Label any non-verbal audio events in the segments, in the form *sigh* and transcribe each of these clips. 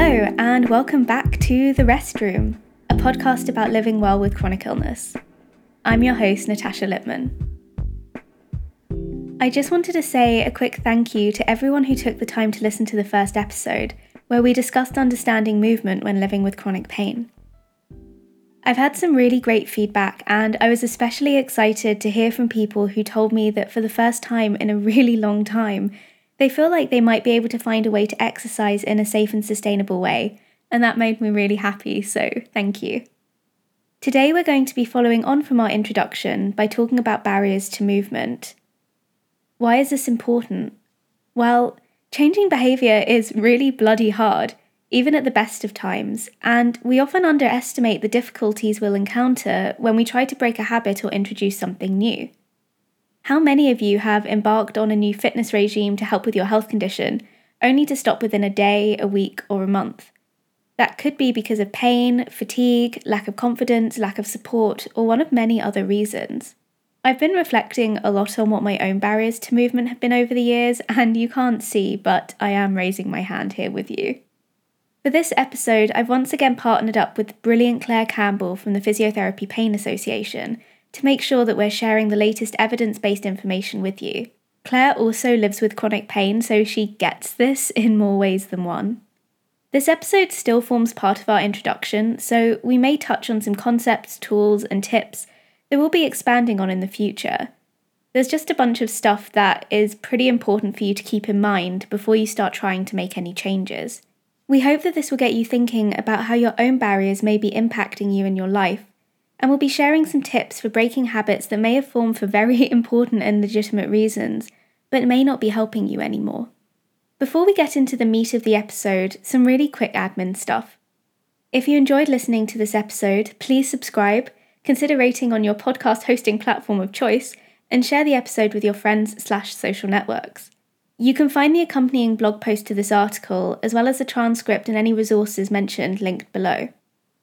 Hello, and welcome back to The Rest Room, a podcast about living well with chronic illness. I'm your host, Natasha Lipman. I just wanted to say a quick thank you to everyone who took the time to listen to the first episode, where we discussed understanding movement when living with chronic pain. I've had some really great feedback, and I was especially excited to hear from people who told me that for the first time in a really long time, they feel like they might be able to find a way to exercise in a safe and sustainable way, and that made me really happy, so thank you. Today, we're going to be following on from our introduction by talking about barriers to movement. Why is this important? Well, changing behaviour is really bloody hard, even at the best of times, and we often underestimate the difficulties we'll encounter when we try to break a habit or introduce something new. How many of you have embarked on a new fitness regime to help with your health condition, only to stop within a day, a week, or a month? That could be because of pain, fatigue, lack of confidence, lack of support, or one of many other reasons. I've been reflecting a lot on what my own barriers to movement have been over the years, and you can't see, but I am raising my hand here with you. For this episode, I've once again partnered up with brilliant Claire Campbell from the Physiotherapy Pain Association to make sure that we're sharing the latest evidence based information with you. Claire also lives with chronic pain, so she gets this in more ways than one. This episode still forms part of our introduction, so we may touch on some concepts, tools, and tips that we'll be expanding on in the future. There's just a bunch of stuff that is pretty important for you to keep in mind before you start trying to make any changes. We hope that this will get you thinking about how your own barriers may be impacting you in your life and we'll be sharing some tips for breaking habits that may have formed for very *laughs* important and legitimate reasons, but may not be helping you anymore. Before we get into the meat of the episode, some really quick admin stuff. If you enjoyed listening to this episode, please subscribe, consider rating on your podcast hosting platform of choice, and share the episode with your friends slash social networks. You can find the accompanying blog post to this article, as well as the transcript and any resources mentioned linked below.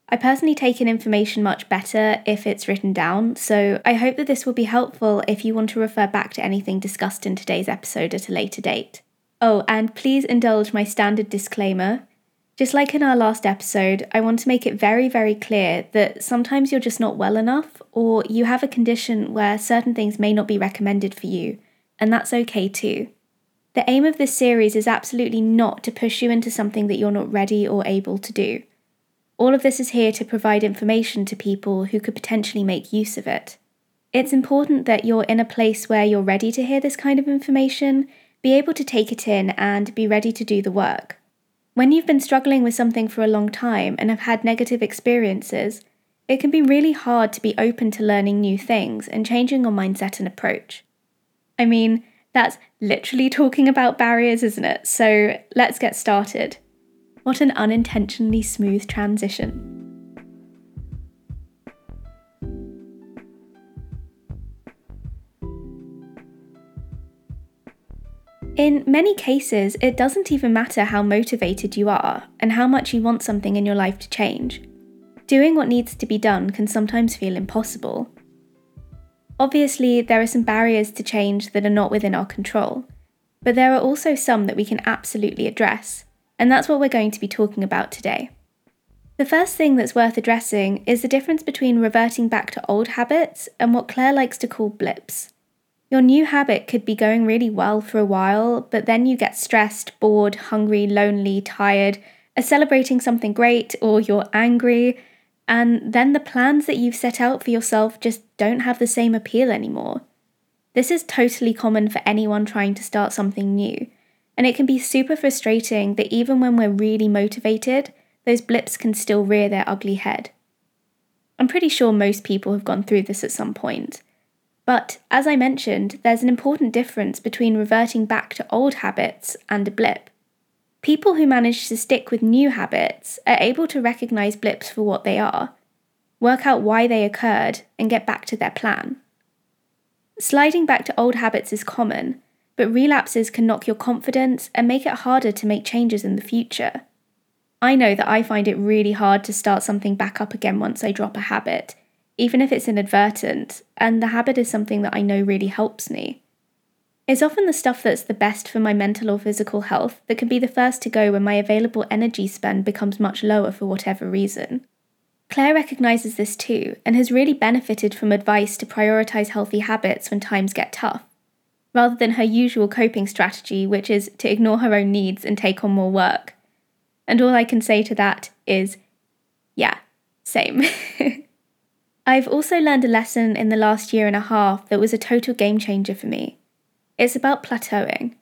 I personally take in information much better if it's written down, so I hope that this will be helpful if you want to refer back to anything discussed in today's episode at a later date. Oh, and please indulge my standard disclaimer. Just like in our last episode, I want to make it very, very clear that sometimes you're just not well enough, or you have a condition where certain things may not be recommended for you, and that's okay too. The aim of this series is absolutely not to push you into something that you're not ready or able to do. All of this is here to provide information to people who could potentially make use of it. It's important that you're in a place where you're ready to hear this kind of information, be able to take it in, and be ready to do the work. When you've been struggling with something for a long time and have had negative experiences, it can be really hard to be open to learning new things and changing your mindset and approach. I mean, that's literally talking about barriers, isn't it? So let's get started. What an unintentionally smooth transition. In many cases, it doesn't even matter how motivated you are and how much you want something in your life to change. Doing what needs to be done can sometimes feel impossible. Obviously, there are some barriers to change that are not within our control, but there are also some that we can absolutely address and that's what we're going to be talking about today. The first thing that's worth addressing is the difference between reverting back to old habits and what Claire likes to call blips. Your new habit could be going really well for a while, but then you get stressed, bored, hungry, lonely, tired, are celebrating something great, or you're angry, and then the plans that you've set out for yourself just don't have the same appeal anymore. This is totally common for anyone trying to start something new. And it can be super frustrating that even when we're really motivated, those blips can still rear their ugly head. I'm pretty sure most people have gone through this at some point. But as I mentioned, there's an important difference between reverting back to old habits and a blip. People who manage to stick with new habits are able to recognize blips for what they are, work out why they occurred, and get back to their plan. Sliding back to old habits is common, but relapses can knock your confidence and make it harder to make changes in the future. I know that I find it really hard to start something back up again once I drop a habit, even if it's inadvertent, and the habit is something that I know really helps me. It's often the stuff that's the best for my mental or physical health that can be the first to go when my available energy spend becomes much lower for whatever reason. Claire recognises this too and has really benefited from advice to prioritise healthy habits when times get tough, rather than her usual coping strategy, which is to ignore her own needs and take on more work. And all I can say to that is, yeah, same. *laughs* I've also learned a lesson in the last year and a half that was a total game changer for me. It's about plateauing.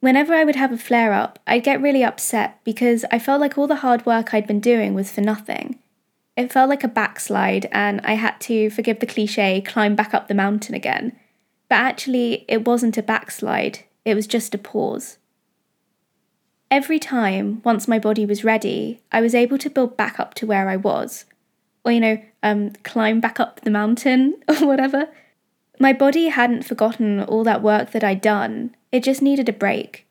Whenever I would have a flare up, I'd get really upset because I felt like all the hard work I'd been doing was for nothing. It felt like a backslide, and I had to, forgive the cliche, climb back up the mountain again. But actually, it wasn't a backslide, it was just a pause. Every time, once my body was ready, I was able to build back up to where I was. Or, you know, um, climb back up the mountain *laughs* or whatever. My body hadn't forgotten all that work that I'd done, it just needed a break.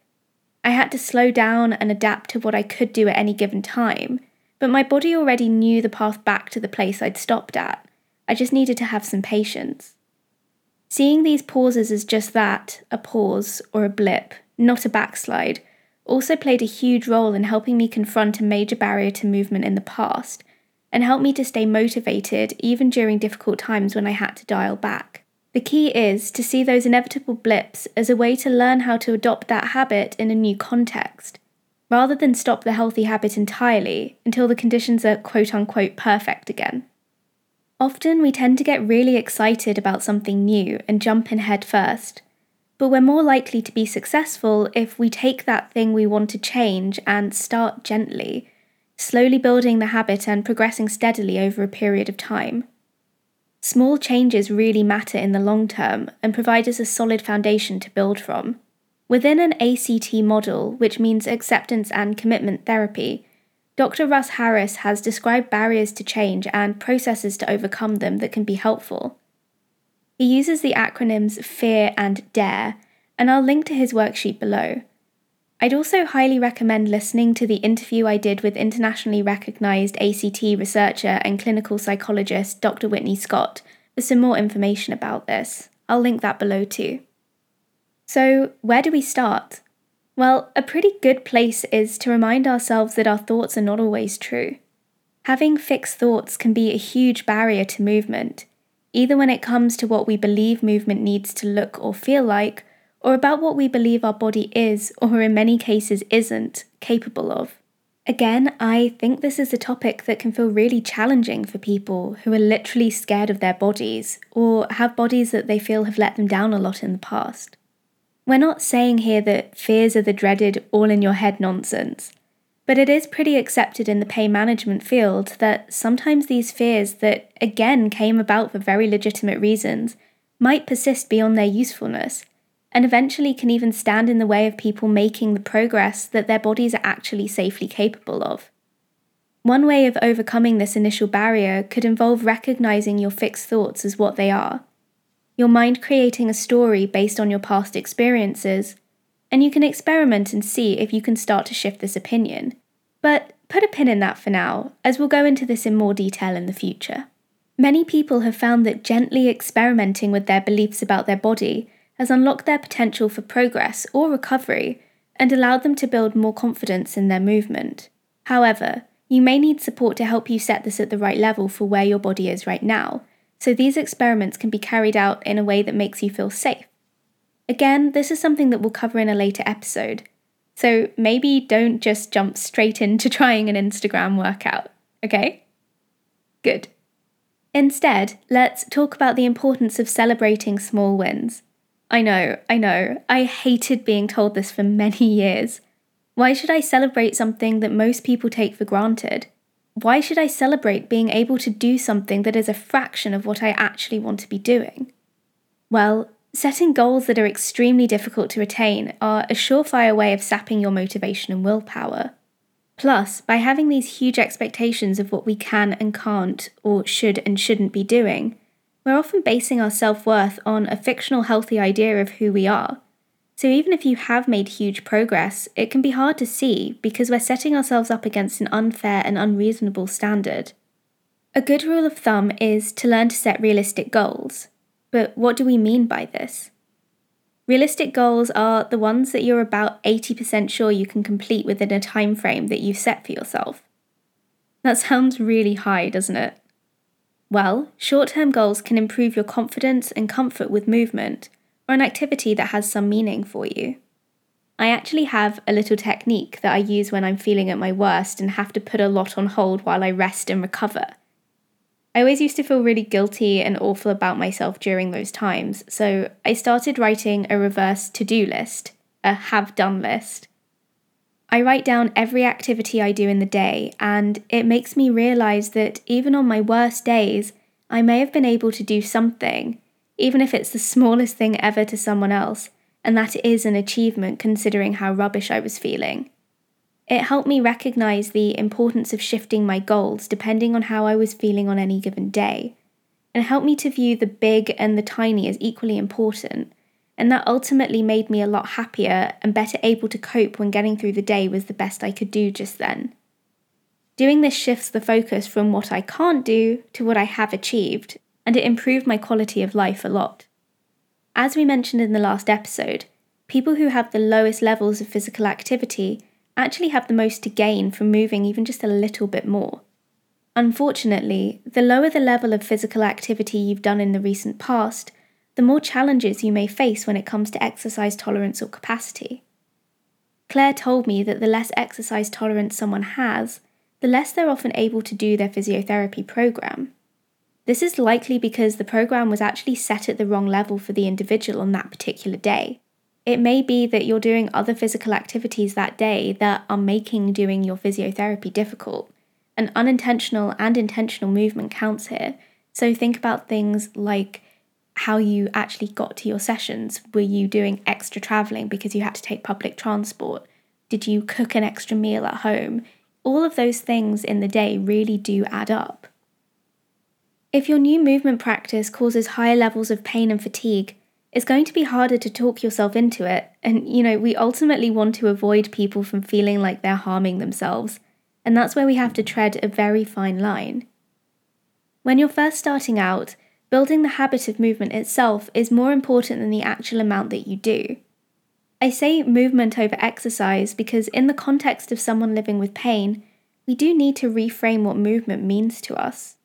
I had to slow down and adapt to what I could do at any given time, but my body already knew the path back to the place I'd stopped at. I just needed to have some patience. Seeing these pauses as just that a pause or a blip, not a backslide also played a huge role in helping me confront a major barrier to movement in the past and helped me to stay motivated even during difficult times when I had to dial back. The key is to see those inevitable blips as a way to learn how to adopt that habit in a new context, rather than stop the healthy habit entirely until the conditions are quote unquote perfect again. Often we tend to get really excited about something new and jump in head first, but we're more likely to be successful if we take that thing we want to change and start gently, slowly building the habit and progressing steadily over a period of time. Small changes really matter in the long term and provide us a solid foundation to build from. Within an ACT model, which means acceptance and commitment therapy, Dr. Russ Harris has described barriers to change and processes to overcome them that can be helpful. He uses the acronyms FEAR and DARE, and I'll link to his worksheet below. I'd also highly recommend listening to the interview I did with internationally recognised ACT researcher and clinical psychologist Dr. Whitney Scott for some more information about this. I'll link that below too. So, where do we start? Well, a pretty good place is to remind ourselves that our thoughts are not always true. Having fixed thoughts can be a huge barrier to movement, either when it comes to what we believe movement needs to look or feel like, or about what we believe our body is, or in many cases isn't, capable of. Again, I think this is a topic that can feel really challenging for people who are literally scared of their bodies, or have bodies that they feel have let them down a lot in the past. We're not saying here that fears are the dreaded all in your head nonsense. But it is pretty accepted in the pain management field that sometimes these fears, that again came about for very legitimate reasons, might persist beyond their usefulness, and eventually can even stand in the way of people making the progress that their bodies are actually safely capable of. One way of overcoming this initial barrier could involve recognizing your fixed thoughts as what they are. Your mind creating a story based on your past experiences, and you can experiment and see if you can start to shift this opinion. But put a pin in that for now, as we'll go into this in more detail in the future. Many people have found that gently experimenting with their beliefs about their body has unlocked their potential for progress or recovery and allowed them to build more confidence in their movement. However, you may need support to help you set this at the right level for where your body is right now, so these experiments can be carried out in a way that makes you feel safe. Again, this is something that we'll cover in a later episode, so maybe don't just jump straight into *laughs* trying an Instagram workout, okay? Good. Instead, let's talk about the importance of celebrating small wins. I know, I know, I hated being told this for many *laughs* years. Why should I celebrate something that most people take for granted? Why should I celebrate being able to do something that is a fraction of what I actually want to be doing? Well, Setting goals that are extremely difficult to attain are a surefire way of sapping your motivation and willpower. Plus, by having these huge expectations of what we can and can't, or should and shouldn't be doing, we're often basing our self worth on a fictional healthy idea of who we are. So, even if you have made huge progress, it can be hard to see because we're setting ourselves up against an unfair and unreasonable standard. A good rule of thumb is to learn to set realistic goals, but what do we mean by this? Realistic goals are the ones that you're about 80% sure you can complete within a time frame that you've set for yourself. That sounds really high, doesn't it? Well, short term goals can improve your confidence and comfort with movement or an activity that has some meaning for you. I actually have a little technique that I use when I'm feeling at my worst and have to put a lot on hold while I rest and recover. I always used to feel really guilty and awful about myself during those times, so I started writing a reverse to do list, a have done list. I write down every activity I do in the day, and it makes me realize that even on my worst days, I may have been able to do something, even if it's the smallest thing ever to someone else, and that is an achievement considering how rubbish I was feeling. It helped me recognize the importance of shifting my goals depending on how I was feeling on any given day, and helped me to view the big and the tiny as equally important. And that ultimately made me a lot happier and better able to cope when getting through the day was the best I could do just then. Doing this shifts the focus from what I can't do to what I have achieved, and it improved my quality of life a lot. As we mentioned in the last episode, people who have the lowest levels of physical activity actually have the most to gain from moving even just a little bit more. Unfortunately, the lower the level of physical activity you've done in the recent past, the more challenges you may face when it comes to exercise tolerance or capacity. Claire told me that the less exercise tolerance someone has, the less they're often able to do their physiotherapy program. This is likely because the program was actually set at the wrong level for the individual on that particular day. It may be that you're doing other physical activities that day that are making doing your physiotherapy difficult. And unintentional and intentional movement counts here. So think about things like how you actually got to your sessions. Were you doing extra traveling because you had to take public transport? Did you cook an extra meal at home? All of those things in the day really do add up. If your new movement practice causes higher levels of pain and fatigue, it's going to be harder to talk yourself into it. And, you know, we ultimately want to avoid people from feeling like they're harming themselves. And that's where we have to tread a very fine line. When you're first starting out, building the habit of movement itself is more important than the actual amount that you do. I say movement over exercise because, in the context of someone living with pain, we do need to reframe what movement means to us.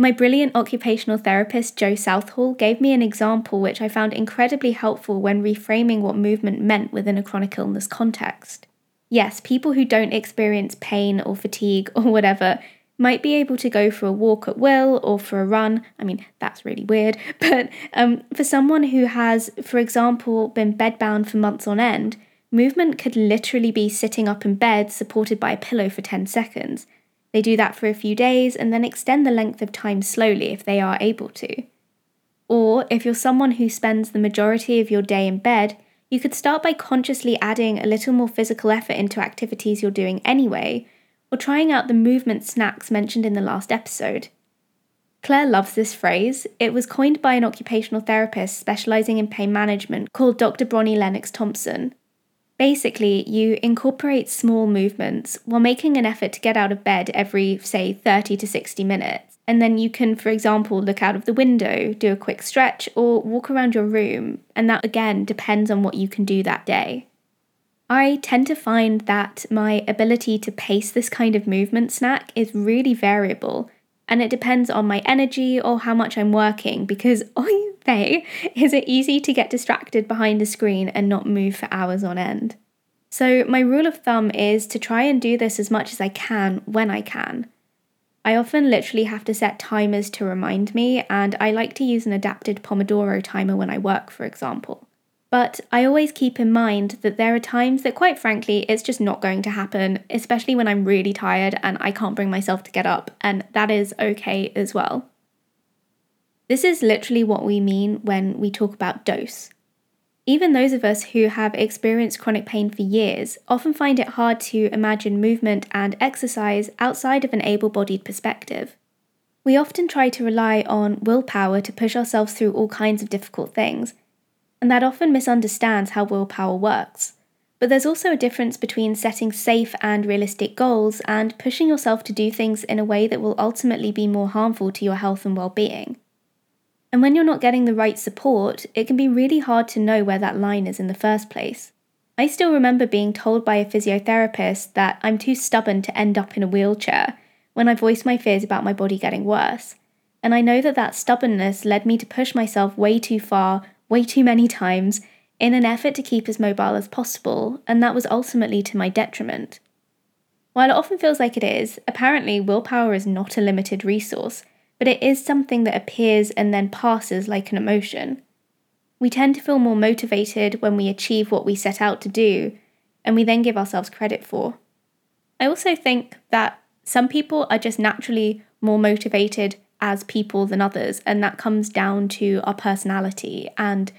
My brilliant occupational therapist, Joe Southall, gave me an example which I found incredibly helpful when reframing what movement meant within a chronic illness context. Yes, people who don't experience pain or fatigue *laughs* or whatever might be able to go for a walk at will or for a run. I mean, that's really weird. *laughs* But um, for someone who has, for example, been bedbound for months on end, movement could literally be sitting up in bed supported by a pillow for 10 seconds. They do that for a few days and then extend the length of time slowly if they are able to. Or if you're someone who spends the majority of your day in bed, you could start by consciously adding a little more physical effort into activities you're doing anyway, or trying out the movement snacks mentioned in the last episode. Claire loves this phrase. It was coined by an occupational therapist specializing in pain management called Dr. Bronnie Lennox Thompson. Basically, you incorporate small movements while making an effort to get out of bed every, say, 30 to 60 minutes. And then you can, for example, look out of the window, do a quick stretch, or walk around your room. And that again depends on what you can do that day. I tend to find that my ability to pace this kind of movement snack is really variable, and it depends on my energy or how much I'm working because, *laughs* oy vey, is it easy to get distracted behind a screen and not move for hours on end. So, my rule of thumb is to try and do this as much as I can when I can. I often literally have to set timers to remind me, and I like to use an adapted Pomodoro timer when I work, for example. But I always keep in mind that there are times that, quite frankly, it's just not going to happen, especially when I'm really tired and I can't bring myself to get up, and that is okay as well. This is literally what we mean when we talk about dose. Even those of us who have experienced chronic pain for years often find it hard to imagine movement and exercise outside of an able bodied perspective. We often try to rely on willpower to push ourselves through all kinds of difficult things, and that often misunderstands how willpower works. But there's also a difference between setting safe and realistic goals and pushing yourself to do things in a way that will ultimately be more harmful to your health and well being. And when you're not getting the right support, it can be really hard to know where that line is in the first place. I still remember being told by a physiotherapist that I'm too stubborn to end up in a wheelchair when I voiced my fears about my body getting worse. And I know that that stubbornness led me to push myself way too far, way too many times, in an effort to keep as mobile as possible, and that was ultimately to my detriment. While it often feels like it is, apparently willpower is not a limited resource, but it is something that appears and then passes like an emotion. We tend to feel more motivated when we achieve what we set out to do, and we then give ourselves credit for. I also think that some people are just naturally more motivated as people than others, and that comes down to our personality. And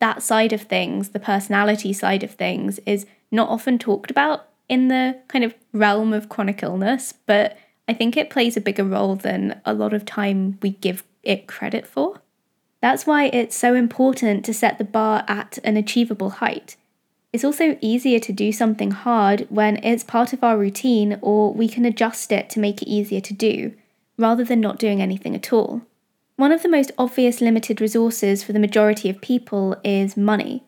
that side of things, the personality side of things, is not often talked about in the kind of realm of chronic illness, but I think it plays a bigger role than a lot of time we give it credit for. That's why it's so important to set the bar at an achievable height. It's also easier to do something hard when it's part of our routine or we can adjust it to make it easier to do, rather than not doing anything at all. One of the most obvious limited resources for the majority of people is money.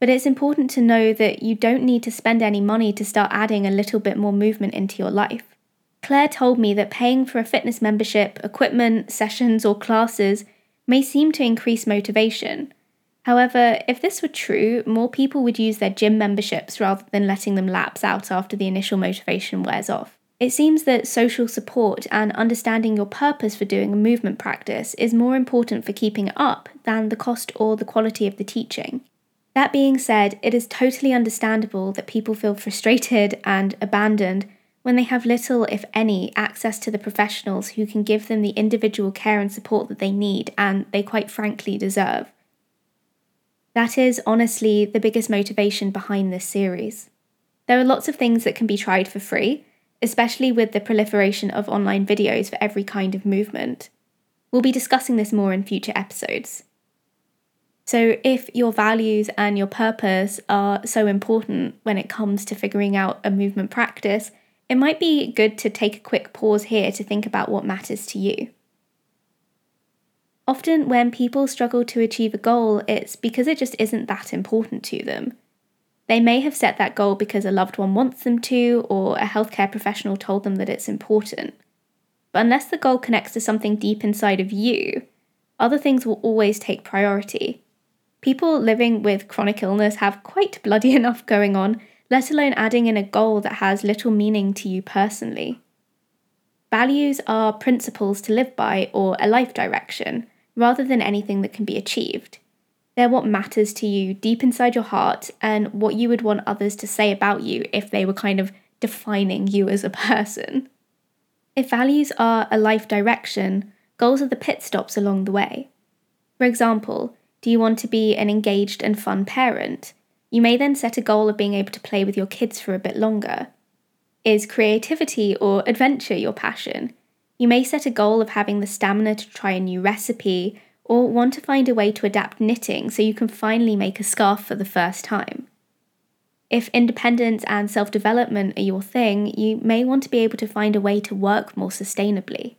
But it's important to know that you don't need to spend any money to start adding a little bit more movement into your life. Claire told me that paying for a fitness membership, equipment, sessions, or classes may seem to increase motivation. However, if this were true, more people would use their gym memberships rather than letting them lapse out after the initial motivation wears off. It seems that social support and understanding your purpose for doing a movement practice is more important for keeping it up than the cost or the quality of the teaching. That being said, it is totally understandable that people feel frustrated and abandoned when they have little, if any, access to the professionals who can give them the individual care and support that they need and they quite frankly deserve. That is honestly the biggest motivation behind this series. There are lots of things that can be tried for free, especially with the proliferation of online videos for every kind of movement. We'll be discussing this more in future episodes. So, if your values and your purpose are so important when it comes to figuring out a movement practice, it might be good to take a quick pause here to think about what matters to you. Often, when people struggle to achieve a goal, it's because it just isn't that important to them. They may have set that goal because a loved one wants them to, or a healthcare professional told them that it's important. But unless the goal connects to something deep inside of you, other things will always take priority. People living with chronic illness have quite bloody *laughs* enough going on let alone adding in a goal that has little meaning to you personally. Values are principles to live by or a life direction, rather than anything that can be achieved. They're what matters to you deep inside your heart and what you would want others to say about you if they were kind of defining you as a *laughs* person. If values are a life direction, goals are the pit stops along the way. For example, do you want to be an engaged and fun parent? You may then set a goal of being able to play with your kids for a bit longer. Is creativity or adventure your passion? You may set a goal of having the stamina to try a new recipe or want to find a way to adapt knitting so you can finally make a scarf for the first time. If independence and self development are your thing, you may want to be able to find a way to work more sustainably.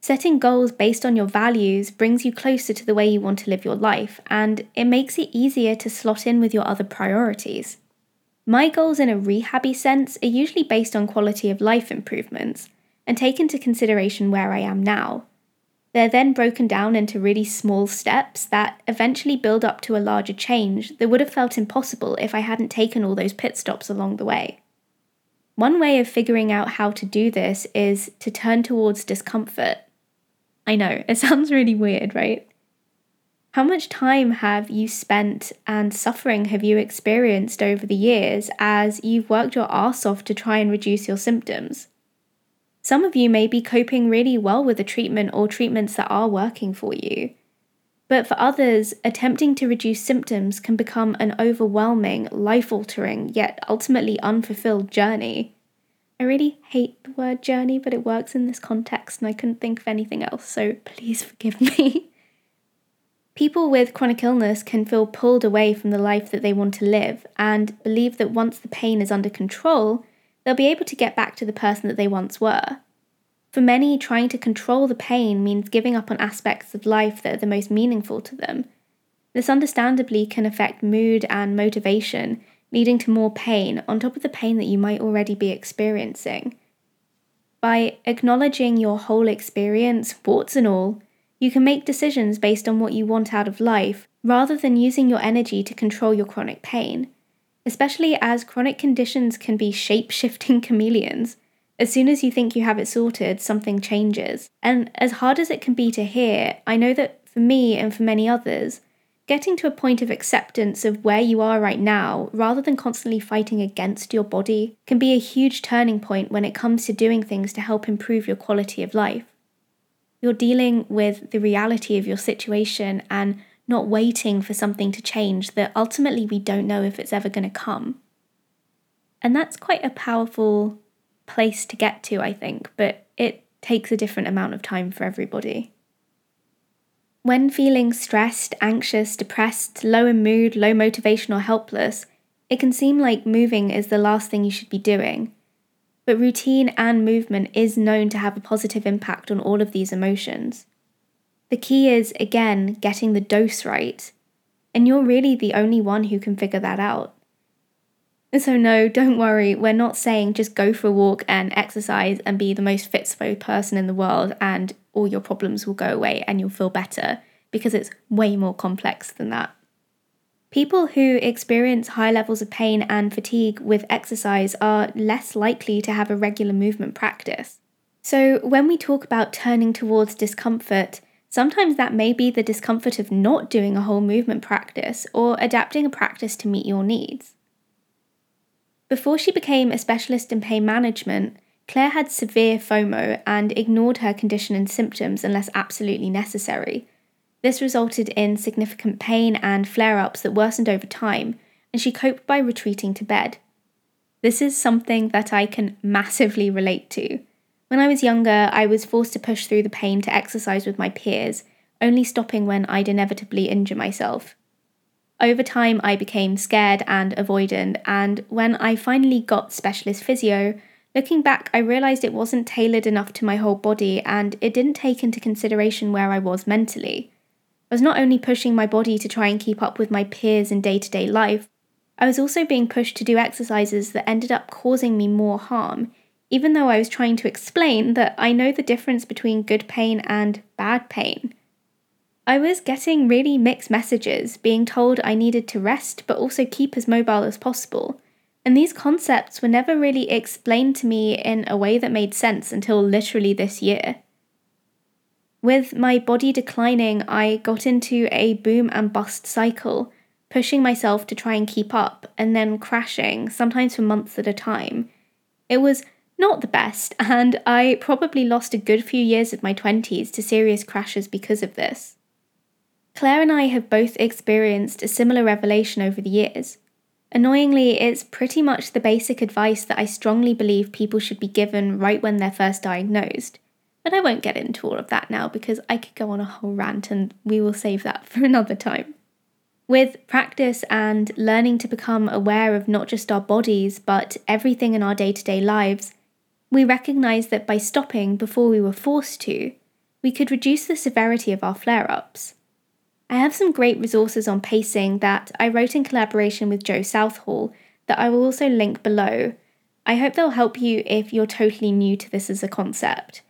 Setting goals based on your values brings you closer to the way you want to live your life, and it makes it easier to slot in with your other priorities. My goals in a rehabby sense are usually based on quality of life improvements and take into consideration where I am now. They're then broken down into really small steps that eventually build up to a larger change that would have felt impossible if I hadn't taken all those pit stops along the way. One way of figuring out how to do this is to turn towards discomfort I know, *laughs* it sounds really weird, right? How much time have you spent and suffering have you experienced over the years as you've worked your arse off to try and reduce your symptoms? Some of you may be coping really well with the treatment or treatments that are working for you. But for others, attempting to reduce symptoms can become an overwhelming, life altering, yet ultimately unfulfilled journey. I really hate the word journey, but it works in this context and I couldn't think of anything else, so please forgive me. *laughs* People with chronic illness can feel pulled away from the life that they want to live and believe that once the pain is under control, they'll be able to get back to the person that they once were. For many, trying to control the pain means giving up on aspects of life that are the most meaningful to them. This understandably can affect mood and motivation, leading to more pain on top of the pain that you might already be experiencing. By acknowledging your whole experience, warts and all, you can make decisions based on what you want out of life rather than using your energy to control your chronic pain, especially as chronic conditions can be shape shifting *laughs* chameleons. As soon as you think you have it sorted, something changes. And as hard as it can be to hear, I know that for me and for many others, getting to a point of acceptance of where you are right now, rather than constantly fighting against your body, can be a huge turning point when it comes to doing things to help improve your quality of life. You're dealing with the reality of your situation and not waiting for something to change that ultimately we don't know if it's ever going to come. And that's quite a powerful place to get to, I think, but it takes a different amount of time for everybody. When feeling stressed, anxious, depressed, low in mood, low motivation, or helpless, it can seem like moving is the last thing you should be doing. But routine and movement is known to have a positive impact on all of these emotions. The key is, again, getting the dose right, and you're really the only one who can figure that out. So, no, don't worry, we're not saying just go for a walk and exercise and be the most fit person in the world and all your problems will go away and you'll feel better, because it's way more complex than that. People who experience high levels of pain and fatigue with exercise are less likely to have a regular movement practice. So, when we talk about turning towards discomfort, sometimes that may be the discomfort of not doing a whole movement practice or adapting a practice to meet your needs. Before she became a specialist in pain management, Claire had severe FOMO and ignored her condition and symptoms unless absolutely necessary. This resulted in significant pain and flare ups that worsened over time, and she coped by retreating to bed. This is something that I can *laughs* massively relate to. When I was younger, I was forced to push through the pain to exercise with my peers, only stopping when I'd inevitably injure myself. Over time, I became scared and avoidant, and when I finally got specialist physio, looking back, I realised it wasn't tailored enough to my whole body and it didn't take into consideration where I was mentally. I was not only pushing my body to try and keep up with my peers in day to day life, I was also being pushed to do exercises that ended up causing me more harm, even though I was trying to explain that I know the difference between good pain and bad pain. I was getting really mixed messages, being told I needed to rest but also keep as mobile as possible. And these concepts were never really explained to me in a way that made sense until literally this year. With my body declining, I got into a boom and bust cycle, pushing myself to try and keep up and then crashing, sometimes for months at a time. It was not the best, and I probably lost a good few years of my 20s to serious crashes because of this. Claire and I have both experienced a similar revelation over the years. Annoyingly, it's pretty much the basic advice that I strongly believe people should be given right when they're first diagnosed. But I won't get into all of that now because I could go on a whole rant and we will save that for *laughs* another time. With practice and learning to become aware of not just our bodies, but everything in our day to day lives, we recognise that by stopping before we were forced to, we could reduce the severity of our flare ups. I have some great resources on pacing that I wrote in collaboration with Joe Southall that I will also link below. I hope they'll help you if you're totally new to this as a concept.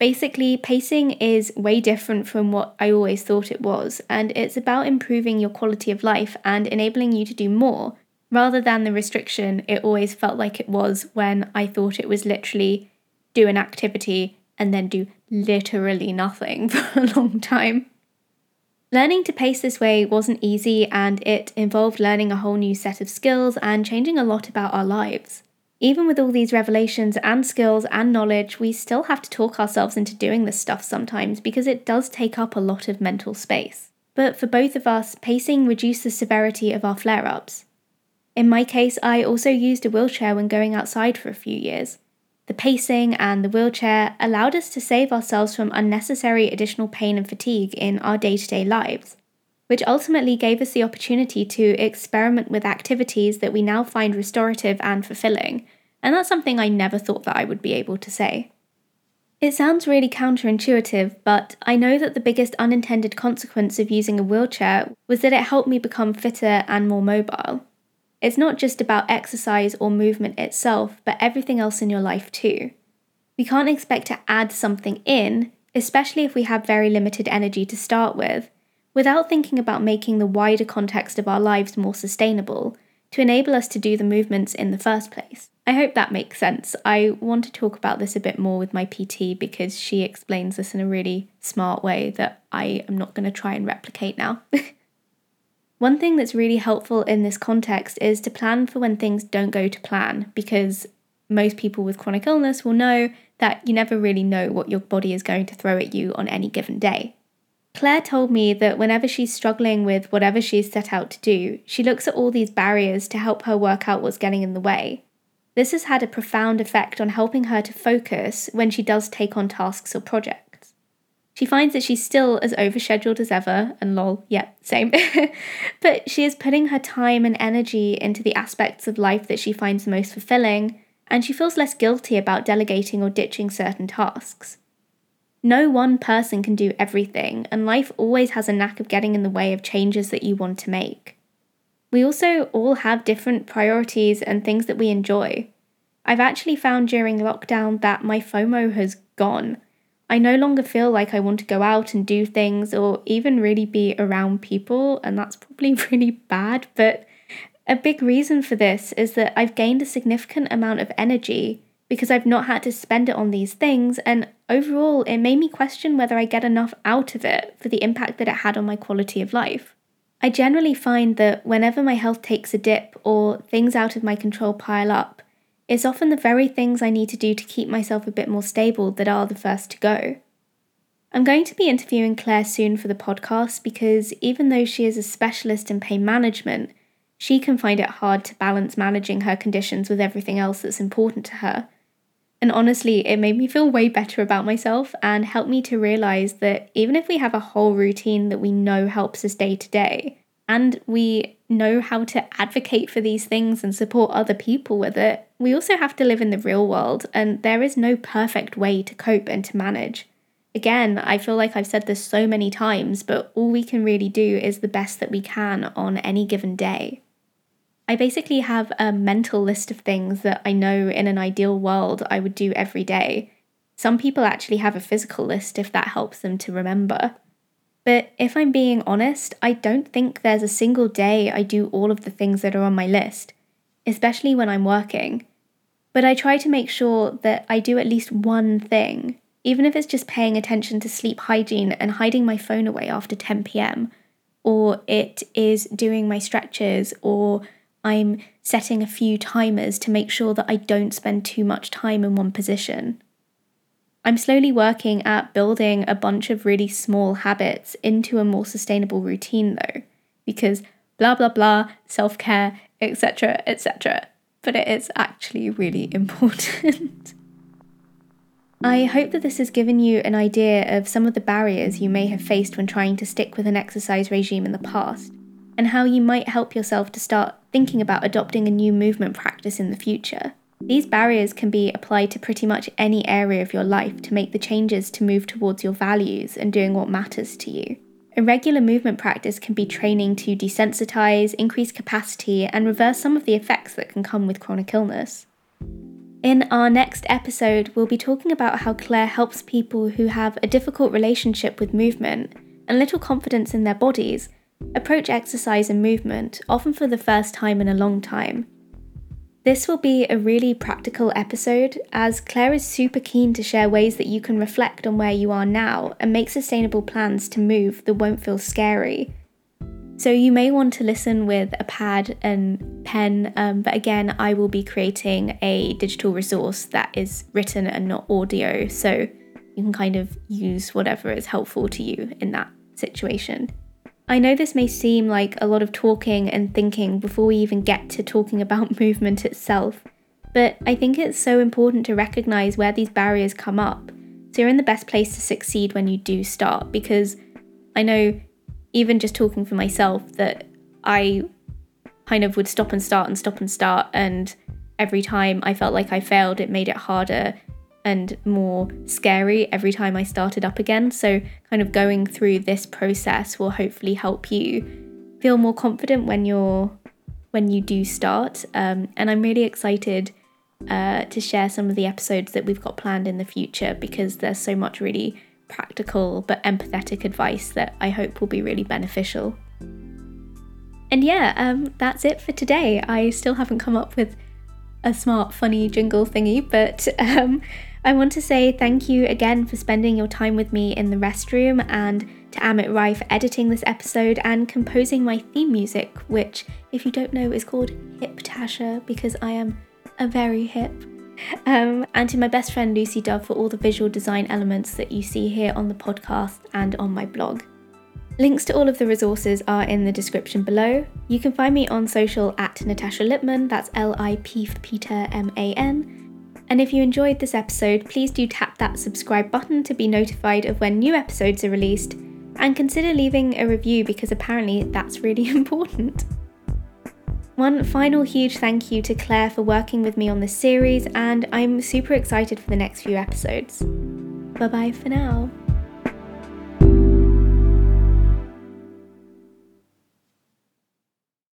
Basically, pacing is way different from what I always thought it was, and it's about improving your quality of life and enabling you to do more, rather than the restriction it always felt like it was when I thought it was literally do an activity and then do literally nothing *laughs* for a long time. Learning to pace this way wasn't easy and it involved learning a whole new set of skills and changing a lot about our lives. Even with all these revelations and skills and knowledge, we still have to talk ourselves into doing this stuff sometimes because it does take up a lot of mental space. But for both of us, pacing reduced the severity of our flare ups. In my case, I also used a wheelchair when going outside for a few years. The pacing and the wheelchair allowed us to save ourselves from unnecessary additional pain and fatigue in our day to day lives, which ultimately gave us the opportunity to experiment with activities that we now find restorative and fulfilling, and that's something I never thought that I would be able to say. It sounds really counterintuitive, but I know that the biggest unintended consequence of using a wheelchair was that it helped me become fitter and more mobile. It's not just about exercise or movement itself, but everything else in your life too. We can't expect to add something in, especially if we have very limited energy to start with, without thinking about making the wider context of our lives more sustainable to enable us to do the movements in the first place. I hope that makes sense. I want to talk about this a bit more with my PT because she explains this in a really smart way that I am not going to try and replicate now. *laughs* One thing that's really helpful in this context is to plan for when things don't go to plan because most people with chronic illness will know that you never really know what your body is going to throw at you on any given day. Claire told me that whenever she's struggling with whatever she's set out to do, she looks at all these barriers to help her work out what's getting in the way. This has had a profound effect on helping her to focus when she does take on tasks or projects. She finds that she's still as overscheduled as ever, and lol, yeah, same. *laughs* but she is putting her time and energy into the aspects of life that she finds most fulfilling, and she feels less guilty about delegating or ditching certain tasks. No one person can do everything, and life always has a knack of getting in the way of changes that you want to make. We also all have different priorities and things that we enjoy. I've actually found during lockdown that my FOMO has gone. I no longer feel like I want to go out and do things or even really be around people, and that's probably *laughs* really bad. But a big reason for this is that I've gained a significant amount of energy because I've not had to spend it on these things, and overall, it made me question whether I get enough out of it for the impact that it had on my quality of life. I generally find that whenever my health takes a dip or things out of my control pile up, it's often the very things I need to do to keep myself a bit more stable that are the first to go. I'm going to be interviewing Claire soon for the podcast because even though she is a specialist in pain management, she can find it hard to balance managing her conditions with everything else that's important to her. And honestly, it made me feel way better about myself and helped me to realize that even if we have a whole routine that we know helps us day to day, and we know how to advocate for these things and support other people with it, we also have to live in the real world, and there is no perfect way to cope and to manage. Again, I feel like I've said this so many times, but all we can really do is the best that we can on any given day. I basically have a mental list of things that I know in an ideal world I would do every day. Some people actually have a physical list if that helps them to remember. But if I'm being honest, I don't think there's a single day I do all of the things that are on my list, especially when I'm working. But I try to make sure that I do at least one thing, even if it's just paying attention to sleep hygiene and hiding my phone away after 10 pm, or it is doing my stretches or I'm setting a few timers to make sure that I don't spend too much time in one position. I'm slowly working at building a bunch of really small habits into a more sustainable routine though, because blah blah blah, self care, etc., etc. But it is actually really *laughs* important. I hope that this has given you an idea of some of the barriers you may have faced when trying to stick with an exercise regime in the past, and how you might help yourself to start thinking about adopting a new movement practice in the future. These barriers can be applied to pretty much any area of your life to make the changes to move towards your values and doing what matters to you. A regular movement practice can be training to desensitize, increase capacity, and reverse some of the effects that can come with chronic illness. In our next episode, we'll be talking about how Claire helps people who have a difficult relationship with movement and little confidence in their bodies approach exercise and movement, often for the first time in a long time. This will be a really practical episode, as Claire is super keen to share ways that you can reflect on where you are now and make sustainable plans to move that won't feel scary. So, you may want to listen with a pad and pen, um, but again, I will be creating a digital resource that is written and not audio, so you can kind of use whatever is helpful to you in that situation. I know this may seem like a lot of talking and thinking before we even get to talking about *laughs* movement itself, but I think it's so important to recognize where these barriers come up. So you're in the best place to succeed when you do start because I know even just talking for myself that I kind of would stop and start and stop and start and every time I felt like I failed it made it harder and more scary every time I started up again. So, kind of going through this process will hopefully help you feel more confident when you're when you do start. Um, and I'm really excited uh, to share some of the episodes that we've got planned in the future because there's so much really practical but empathetic advice that I hope will be really beneficial. And yeah, um, that's it for today. I still haven't come up with a smart, funny jingle thingy, but um, I want to say thank you again for spending your time with me in the restroom and to Amit Rai for editing this episode and composing my theme music, which, if you don't know, is called Hip Tasha because I am a very hip. Um, and to my best friend Lucy Dove for all the visual design elements that you see here on the podcast and on my blog. Links to all of the resources are in the description below. You can find me on social at Natasha Lipman, that's L I P Peter M A N. And if you enjoyed this episode, please do tap that subscribe button to be notified of when new episodes are released, and consider leaving a review because apparently that's really *laughs* important. One final huge thank you to Claire for working with me on this series, and I'm super excited for the next few episodes. Bye bye for now.